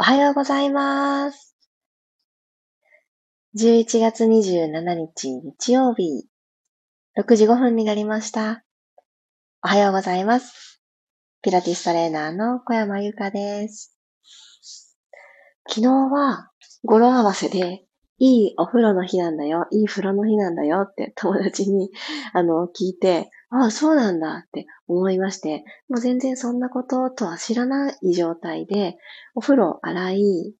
おはようございます。11月27日日曜日、6時5分になりました。おはようございます。ピラティストレーナーの小山由かです。昨日は語呂合わせで、いいお風呂の日なんだよ、いい風呂の日なんだよ。って友達に あの聞いて、ああ、そうなんだって思いまして、もう全然そんなこととは知らない状態で、お風呂洗い、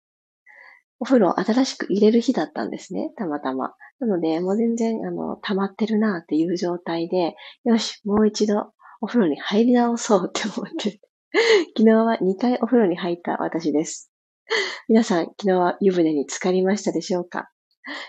お風呂新しく入れる日だったんですね、たまたま。なので、もう全然、あの、溜まってるなっていう状態で、よし、もう一度お風呂に入り直そうって思って、昨日は2回お風呂に入った私です。皆さん、昨日は湯船に浸かりましたでしょうか？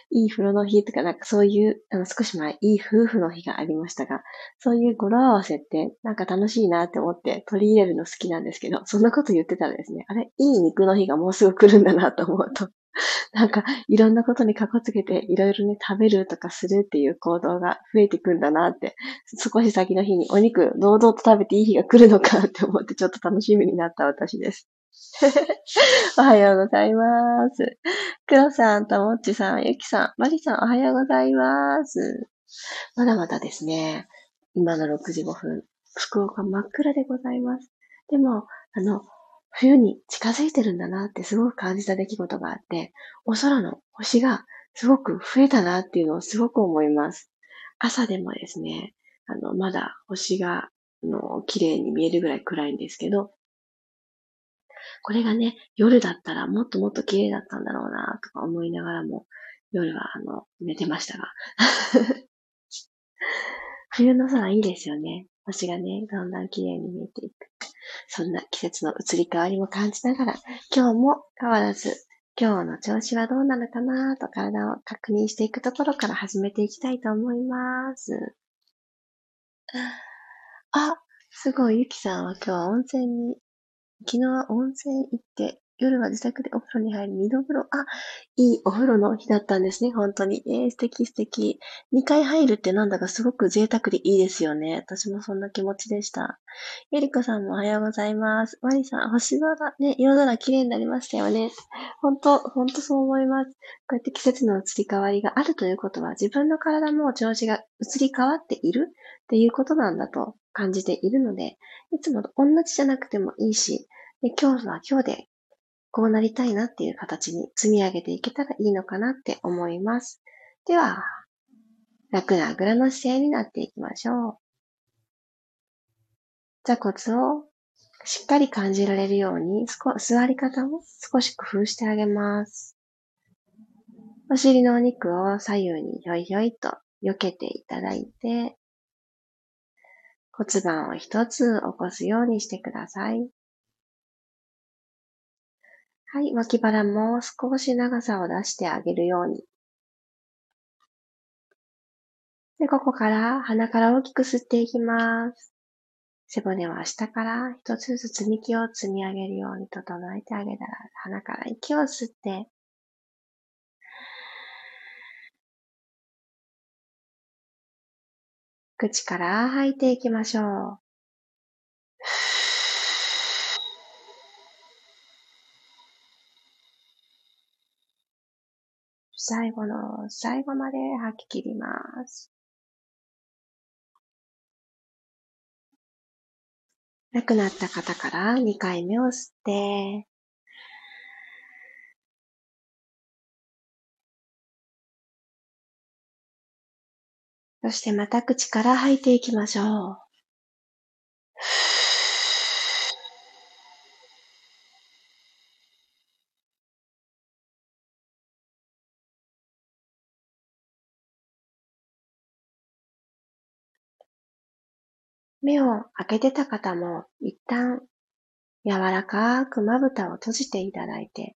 いい風呂の日とか、なんかそういう、あの、少し前、いい夫婦の日がありましたが、そういう語呂合わせって、なんか楽しいなって思って取り入れるの好きなんですけど、そんなこと言ってたらですね、あれ、いい肉の日がもうすぐ来るんだなと思うと、なんか、いろんなことにかこつけて、いろいろね、食べるとかするっていう行動が増えていくんだなって、少し先の日にお肉、堂々と食べていい日が来るのかって思って、ちょっと楽しみになった私です。おはようございます。黒さん、ともっちさん、ゆきさん、まりさん、おはようございます。まだまだですね、今の6時5分、福岡真っ暗でございます。でも、あの、冬に近づいてるんだなってすごく感じた出来事があって、お空の星がすごく増えたなっていうのをすごく思います。朝でもですね、あの、まだ星が、あの、綺麗に見えるぐらい暗いんですけど、これがね、夜だったらもっともっと綺麗だったんだろうなとか思いながらも、夜はあの、寝てましたが。冬の空いいですよね。星がね、だんだん綺麗に見えていく。そんな季節の移り変わりも感じながら、今日も変わらず、今日の調子はどうなのかなと体を確認していくところから始めていきたいと思います。あ、すごい、ゆきさんは今日は温泉に、昨日は温泉行って夜は自宅でお風呂に入り、二度風呂。あ、いいお風呂の日だったんですね、本当に。えー、素敵素敵。二回入るってなんだかすごく贅沢でいいですよね。私もそんな気持ちでした。ゆりこさんもおはようございます。マリさん、星空、ね、夜空綺麗になりましたよね。本当、本当そう思います。こうやって季節の移り変わりがあるということは、自分の体も調子が移り変わっているっていうことなんだと感じているので、いつもと同じじゃなくてもいいし、で今日は今日でこうなりたいなっていう形に積み上げていけたらいいのかなって思います。では、楽なあぐらの姿勢になっていきましょう。座骨をしっかり感じられるように、座り方を少し工夫してあげます。お尻のお肉を左右にひょいひょいと避けていただいて、骨盤を一つ起こすようにしてください。はい、脇腹も少し長さを出してあげるように。で、ここから鼻から大きく吸っていきます。背骨は下から一つずつ積み木を積み上げるように整えてあげたら、鼻から息を吸って、口から吐いていきましょう。最後の最後まで吐き切ります。亡くなった方から2回目を吸って、そしてまた口から吐いていきましょう。目を開けてた方も一旦柔らかくまぶたを閉じていただいて、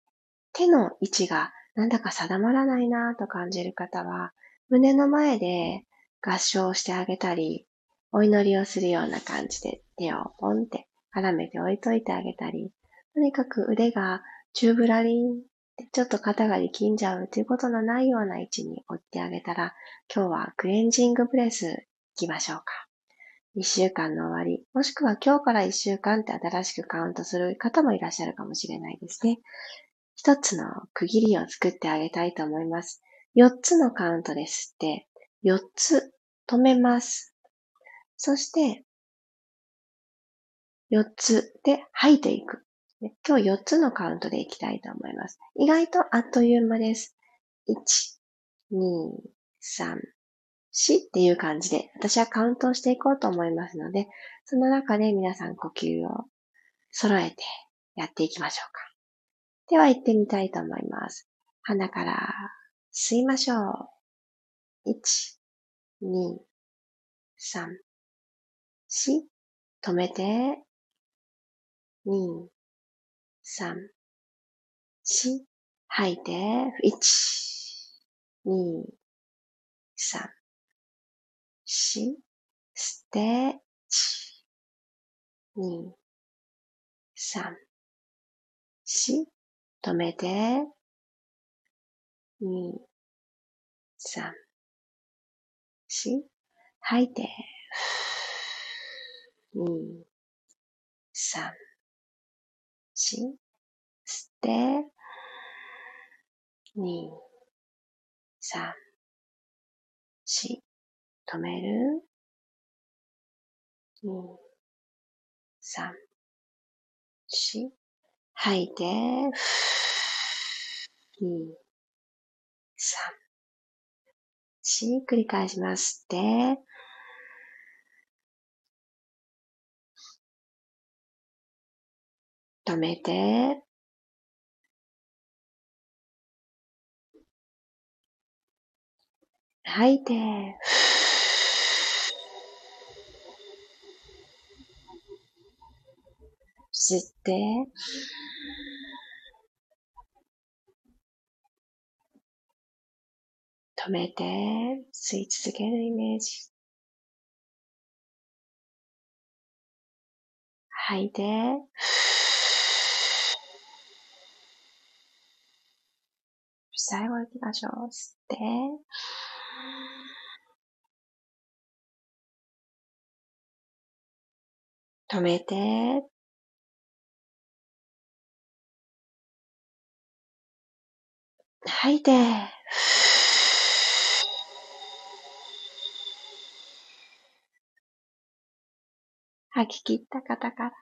手の位置がなんだか定まらないなぁと感じる方は、胸の前で合唱してあげたり、お祈りをするような感じで手をポンって絡めて置いといてあげたり、とにかく腕がチューブラリンってちょっと肩が力んじゃうということのないような位置に置いてあげたら、今日はクレンジングプレス行きましょうか。一週間の終わり、もしくは今日から一週間って新しくカウントする方もいらっしゃるかもしれないですね。一つの区切りを作ってあげたいと思います。四つのカウントで吸って、四つ止めます。そして、四つで吐いていく。今日四つのカウントでいきたいと思います。意外とあっという間です。1、2、3、4っていう感じで、私はカウントをしていこうと思いますので、その中で皆さん呼吸を揃えてやっていきましょうか。では行ってみたいと思います。鼻から吸いましょう。1、2、3、4、止めて、2、3、4、吐いて、1、2、3、4、吸って、1、2、3、4、止めて、2、3、4、吐いて、2、3、4、吸って、2、3、4、止める、2、3、4、吐いて、2、3、4、繰り返します。で、止めて、吐いて、吸って、止めて、吸い続けるイメージ。吐いて、最後行きましょう。吸って、止めて、吐いて、吐き切った方から、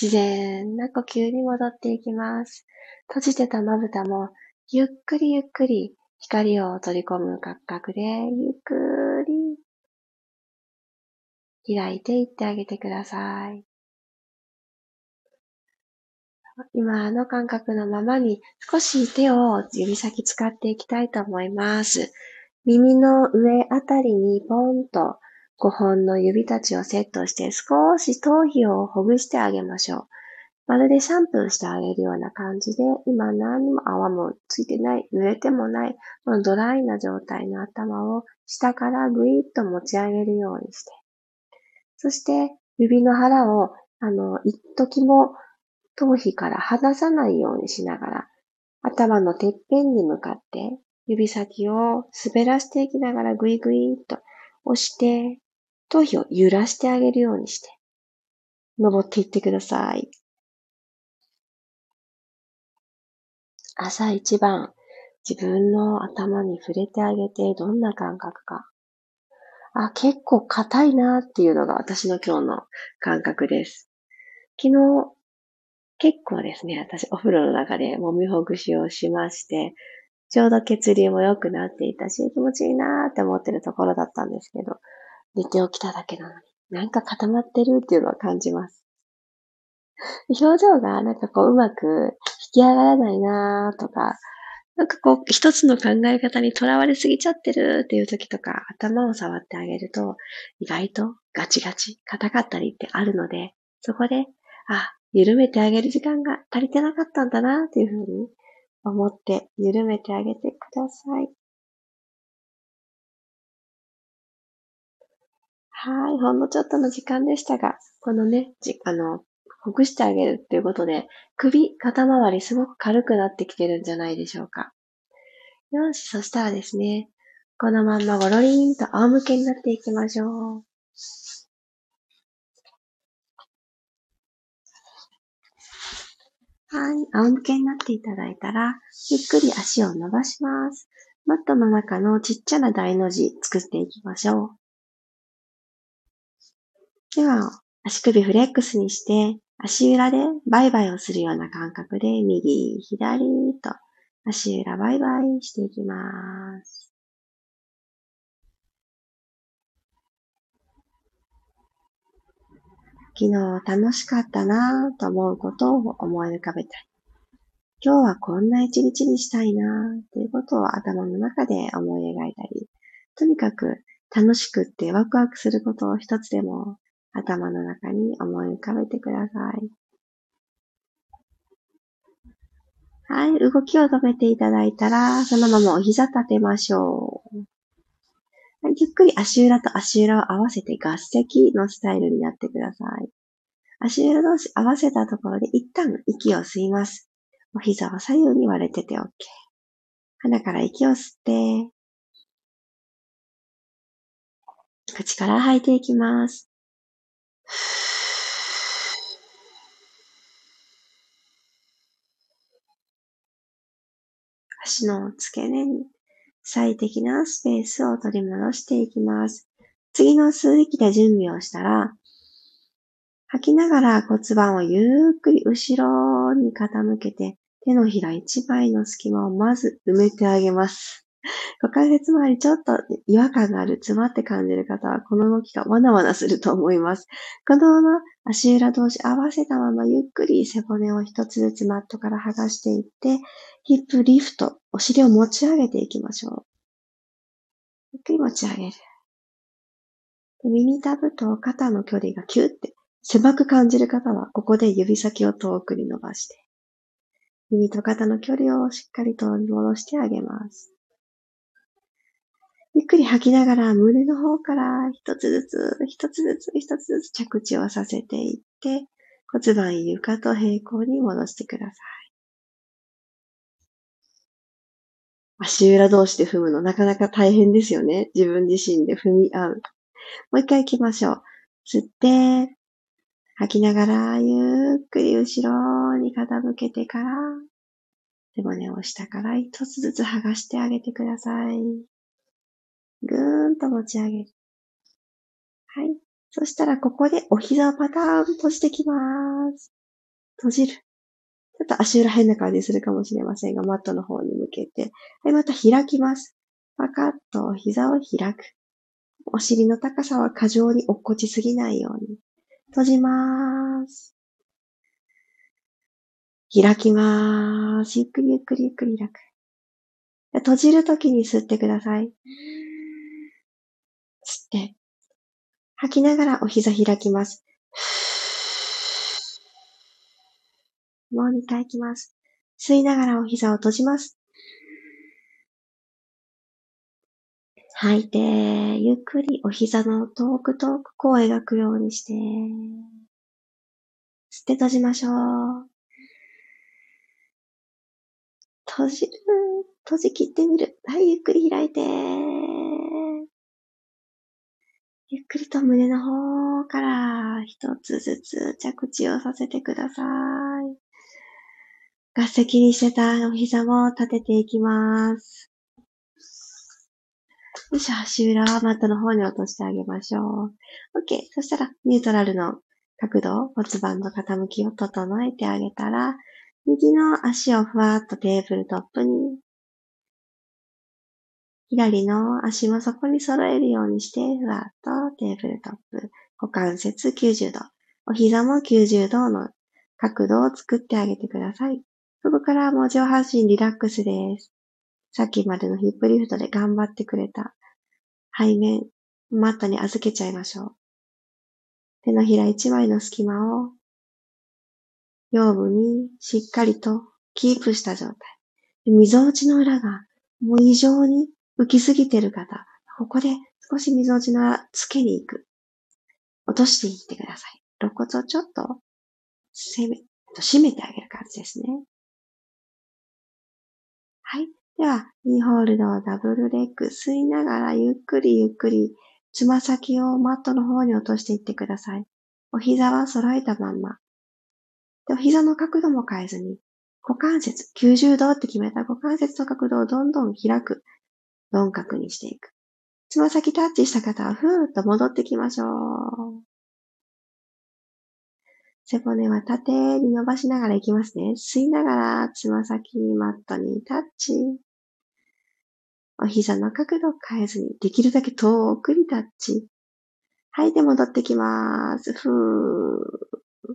自然な呼吸に戻っていきます。閉じてたまぶたも、ゆっくりゆっくり光を取り込む感覚で、ゆっくり開いていってあげてください。今の感覚のままに少し手を指先使っていきたいと思います。耳の上あたりにポンと5本の指たちをセットして少し頭皮をほぐしてあげましょう。まるでシャンプーしてあげるような感じで、今何も泡もついてない、濡れてもない、このドライな状態の頭を下からぐいっと持ち上げるようにして、そして指の腹を、あの、一時も頭皮から離さないようにしながら、頭のてっぺんに向かって指先を滑らしていきながらぐいぐいっと押して、頭皮を揺らしてあげるようにして、登っていってください。朝一番自分の頭に触れてあげてどんな感覚か。あ、結構硬いなっていうのが私の今日の感覚です。昨日、結構ですね、私お風呂の中で揉みほぐしをしまして、ちょうど血流も良くなっていたし、気持ちいいなーって思ってるところだったんですけど、寝て起きただけなのに、なんか固まってるっていうのは感じます。表情がなんかこううまく引き上がらないなーとか、なんかこう一つの考え方にとらわれすぎちゃってるっていう時とか頭を触ってあげると意外とガチガチ硬かったりってあるので、そこで、あ、緩めてあげる時間が足りてなかったんだなっていうふうに思って緩めてあげてください。はい、ほんのちょっとの時間でしたが、このね、じ、あの、ほぐしてあげるっていうことで、首、肩周りすごく軽くなってきてるんじゃないでしょうか。よし、そしたらですね、このまんまゴロリンと仰向けになっていきましょう。はい。仰向けになっていただいたら、ゆっくり足を伸ばします。マットの中のちっちゃな大の字作っていきましょう。では、足首フレックスにして、足裏でバイバイをするような感覚で、右、左と足裏バイバイしていきます。昨日楽しかったなぁと思うことを思い浮かべたい。今日はこんな一日にしたいなぁということを頭の中で思い描いたり、とにかく楽しくってワクワクすることを一つでも頭の中に思い浮かべてください。はい、動きを止めていただいたら、そのままお膝立てましょう。ゆっくり足裏と足裏を合わせて合席のスタイルになってください。足裏同士合わせたところで一旦息を吸います。お膝は左右に割れてて OK。鼻から息を吸って、口から吐いていきます。足の付け根に最適なスペースを取り戻していきます。次の数息で準備をしたら、吐きながら骨盤をゆっくり後ろに傾けて、手のひら一枚の隙間をまず埋めてあげます。股関節周りちょっと違和感がある、詰まって感じる方は、この動きがわなわなすると思います。このまま足裏同士合わせたままゆっくり背骨を一つずつマットから剥がしていって、ヒップリフト、お尻を持ち上げていきましょう。ゆっくり持ち上げる。耳たぶと肩の距離がキュッて狭く感じる方は、ここで指先を遠くに伸ばして、耳と肩の距離をしっかりと戻してあげます。ゆっくり吐きながら胸の方から一つずつ、一つずつ、一つずつ着地をさせていって、骨盤床と平行に戻してください。足裏同士で踏むのなかなか大変ですよね。自分自身で踏み合う。もう一回行きましょう。吸って、吐きながらゆっくり後ろに傾けてから、背骨を下から一つずつ剥がしてあげてください。ぐーんと持ち上げる。はい。そしたらここでお膝をパターン閉じてきます。閉じる。ちょっと足裏変な感じするかもしれませんが、マットの方に向けて。はい、また開きます。パカッとお膝を開く。お尻の高さは過剰に落っこちすぎないように。閉じます。開きます。ゆっくりゆっくりゆっくり開く。閉じるときに吸ってください。吸って、吐きながらお膝開きます。もう2回いきます。吸いながらお膝を閉じます。吐いて、ゆっくりお膝の遠く遠くこう描くようにして、吸って閉じましょう。閉じる。閉じ切ってみる。はい、ゆっくり開いて。ゆっくりと胸の方から一つずつ着地をさせてください。合席にしてたお膝も立てていきます。よし、足裏はマットの方に落としてあげましょう。OK。そしたら、ニュートラルの角度、骨盤の傾きを整えてあげたら、右の足をふわっとテーブルトップに左の足もそこに揃えるようにして、ふわっとテーブルトップ、股関節90度、お膝も90度の角度を作ってあげてください。そこからもう上半身リラックスです。さっきまでのヒップリフトで頑張ってくれた背面、マットに預けちゃいましょう。手のひら一枚の隙間を腰部にしっかりとキープした状態。溝落ちの裏がもう異常に浮きすぎてる方、ここで少し溝落ちのつけに行く。落としていってください。肋骨をちょっと攻め、締めてあげる感じですね。はい。では、インホールドダブルレッグ吸いながらゆっくりゆっくりつま先をマットの方に落としていってください。お膝は揃えたまんま。でお膝の角度も変えずに、股関節、90度って決めた股関節の角度をどんどん開く。鈍角にしていく。つま先タッチした方はふーっと戻ってきましょう。背骨は縦に伸ばしながらいきますね。吸いながらつま先マットにタッチ。お膝の角度を変えずに、できるだけ遠くにタッチ。はい、で戻ってきます。ふー。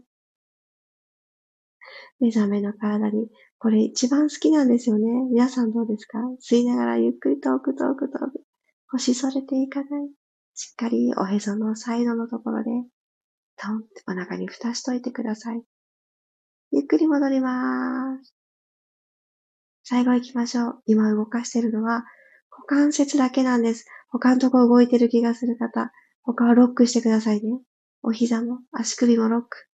目覚めの体に、これ一番好きなんですよね。皆さんどうですか？吸いながらゆっくり遠く遠く遠く。腰反れていかない？しっかりおへそのサイドのところで、トンってお腹に蓋しといてください。ゆっくり戻ります。最後行きましょう。今動かしてるのは股関節だけなんです。他のとこ動いてる気がする方、他はロックしてくださいね。お膝も足首もロック。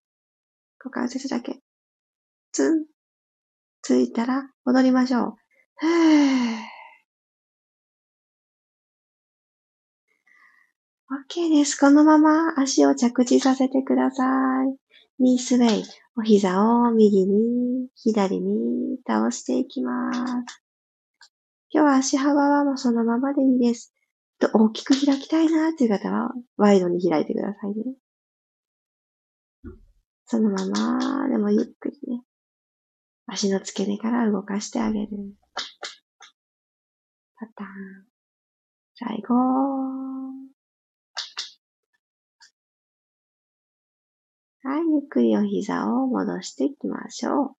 股関節だけ。ツン。ついたら戻りましょう。ふぅ。OK です。このまま足を着地させてください。ニースウェイ。お膝を右に、左に倒していきます。今日は足幅はもうそのままでいいです。と大きく開きたいなっていう方は、ワイドに開いてくださいね。そのまま、でもゆっくりね。足の付け根から動かしてあげる。パターン。最後。はい、ゆっくりお膝を戻していきましょう。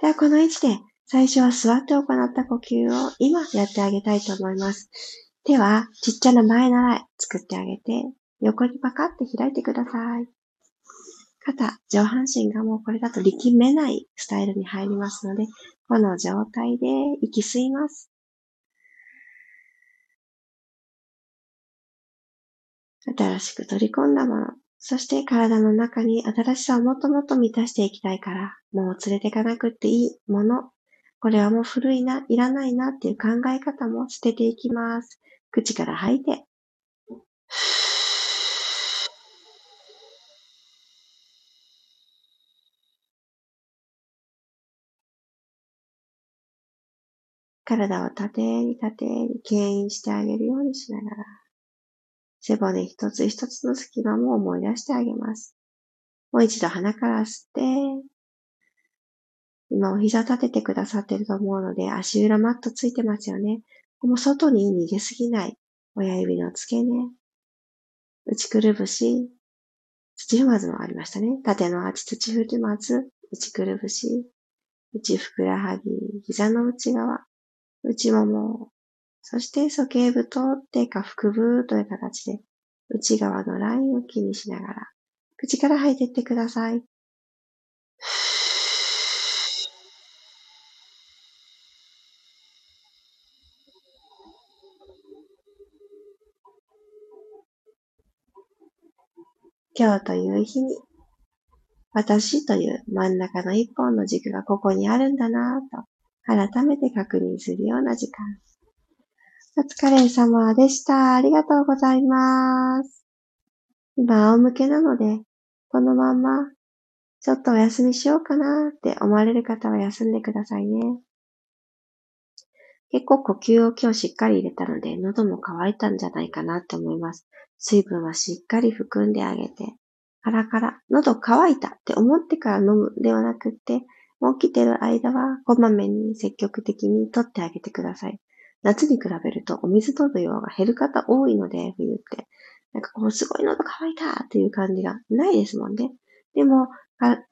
では、この位置で最初は座って行った呼吸を今やってあげたいと思います。手はちっちゃな前習い作ってあげて、横にパカって開いてください。肩、上半身がもうこれだと力めないスタイルに入りますので、この状態で息吸います。新しく取り込んだもの、そして体の中に新しさをもっともっと満たしていきたいから、もう連れてかなくっていいもの、これはもう古いな、いらないなっていう考え方も捨てていきます。口から吐いて。体を縦に縦に牽引してあげるようにしながら、背骨一つ一つの隙間も思い出してあげます。もう一度鼻から吸って、今お膝立ててくださってると思うので、足裏マットついてますよね。もう外に逃げすぎない。親指の付け根。内くるぶし。土踏まずもありましたね。縦の足土踏まず。内くるぶし。内ふくらはぎ。膝の内側。内もも。そして鼠径部とって下腹部という形で内側のラインを気にしながら口から吐いていってください。今日という日に、私という真ん中の一本の軸がここにあるんだなぁと、改めて確認するような時間。お疲れ様でした。ありがとうございます。今、仰向けなので、このまま、ちょっとお休みしようかなって思われる方は休んでくださいね。結構呼吸を今日しっかり入れたので、喉も渇いたんじゃないかなって思います。水分はしっかり含んであげて、カラカラ、喉乾いたって思ってから飲むではなくって、起きてる間はこまめに積極的に取ってあげてください。夏に比べるとお水取る量が減る方多いので、冬って。なんかこう、すごい喉乾いたっていう感じがないですもんね。でも、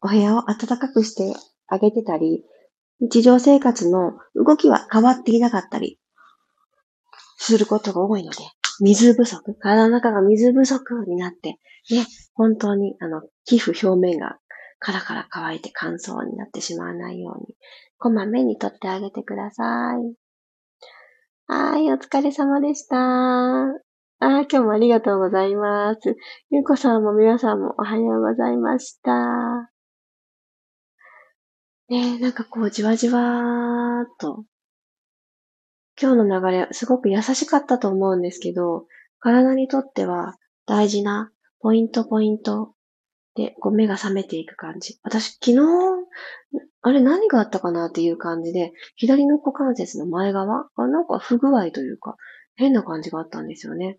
お部屋を暖かくしてあげてたり、日常生活の動きは変わっていなかったりすることが多いので、水不足、体の中が水不足になって、ね、本当にあの、皮膚表面がカラカラ乾いて乾燥になってしまわないように、こまめに取ってあげてください。はい、お疲れ様でした。あ今日もありがとうございます。ゆうこさんも皆さんもおはようございました。ねなんかこう、じわじわーっと、今日の流れ、すごく優しかったと思うんですけど、体にとっては大事なポイントポイントで、こう目が覚めていく感じ。私、昨日、あれ何があったかなっていう感じで、左の股関節の前側がなんか不具合というか、変な感じがあったんですよね。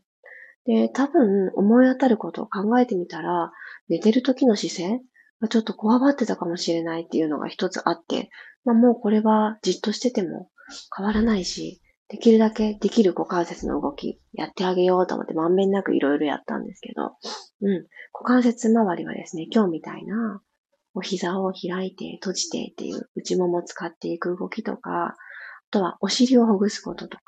で、多分思い当たることを考えてみたら、寝てる時の姿勢がちょっとこわばってたかもしれないっていうのが一つあって、まあもうこれはじっとしてても変わらないし、できるだけできる股関節の動きやってあげようと思ってまんべんなくいろいろやったんですけど、うん。股関節周りはですね、今日みたいな、お膝を開いて閉じてっていう内もも使っていく動きとか、あとはお尻をほぐすこととか、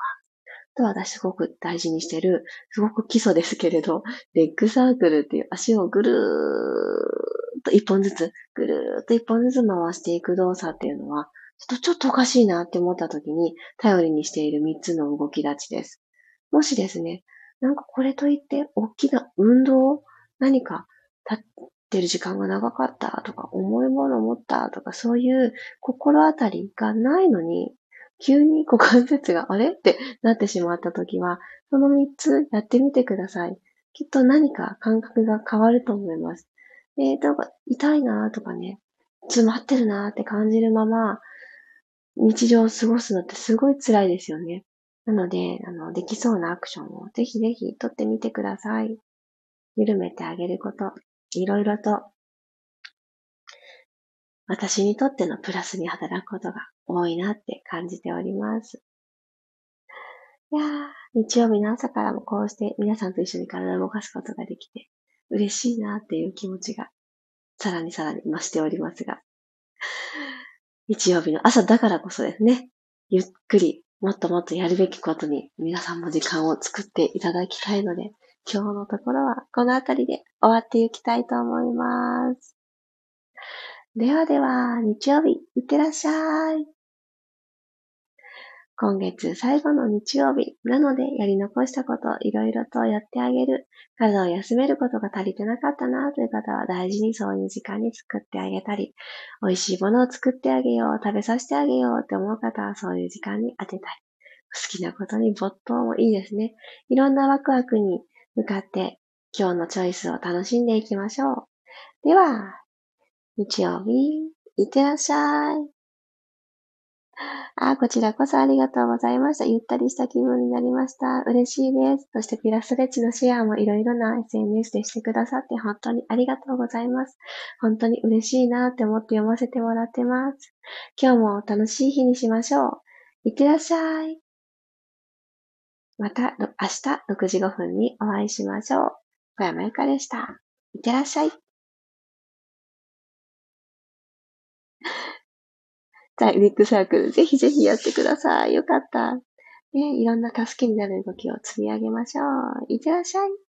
あとは私すごく大事にしてる、すごく基礎ですけれど、レッグサークルっていう足をぐるーっと一本ずつ、ぐるーっと一本ずつ回していく動作っていうのは、ちょっと、おかしいなって思った時に頼りにしている3つの動き立ちです。もしですね、なんかこれといって大きな運動、何か立ってる時間が長かったとか、重いものを持ったとか、そういう心当たりがないのに、急に股関節があれ？ってなってしまった時は、その3つやってみてください。きっと何か感覚が変わると思います。で、なんか痛いなとかね、詰まってるなって感じるまま、日常を過ごすのってすごい辛いですよね。なので、あの、できそうなアクションをぜひぜひ取ってみてください。緩めてあげること、いろいろと、私にとってのプラスに働くことが多いなって感じております。いやー、日曜日の朝からもこうして皆さんと一緒に体を動かすことができて、嬉しいなっていう気持ちが、さらにさらに増しておりますが、日曜日の朝だからこそですね、ゆっくり、もっともっとやるべきことに皆さんも時間を作っていただきたいので、今日のところはこのあたりで終わっていきたいと思います。ではでは、日曜日、いってらっしゃい。今月最後の日曜日なのでやり残したこといろいろとやってあげる。体を休めることが足りてなかったなという方は大事にそういう時間に作ってあげたり、美味しいものを作ってあげよう、食べさせてあげようって思う方はそういう時間に当てたり、好きなことに没頭もいいですね。いろんなワクワクに向かって今日のチョイスを楽しんでいきましょう。では、日曜日、いってらっしゃい。あ、こちらこそありがとうございました。ゆったりした気分になりました。嬉しいです。そしてピラストレッチのシェアもいろいろな SNS でしてくださって本当にありがとうございます。本当に嬉しいなって思って読ませてもらってます。今日も楽しい日にしましょう。いってらっしゃい。また明日6時5分にお会いしましょう。小山由かでした。いってらっしゃい。ダイビックサークル、ぜひぜひやってください。よかった。ね、いろんな助けになる動きを積み上げましょう。いってらっしゃい。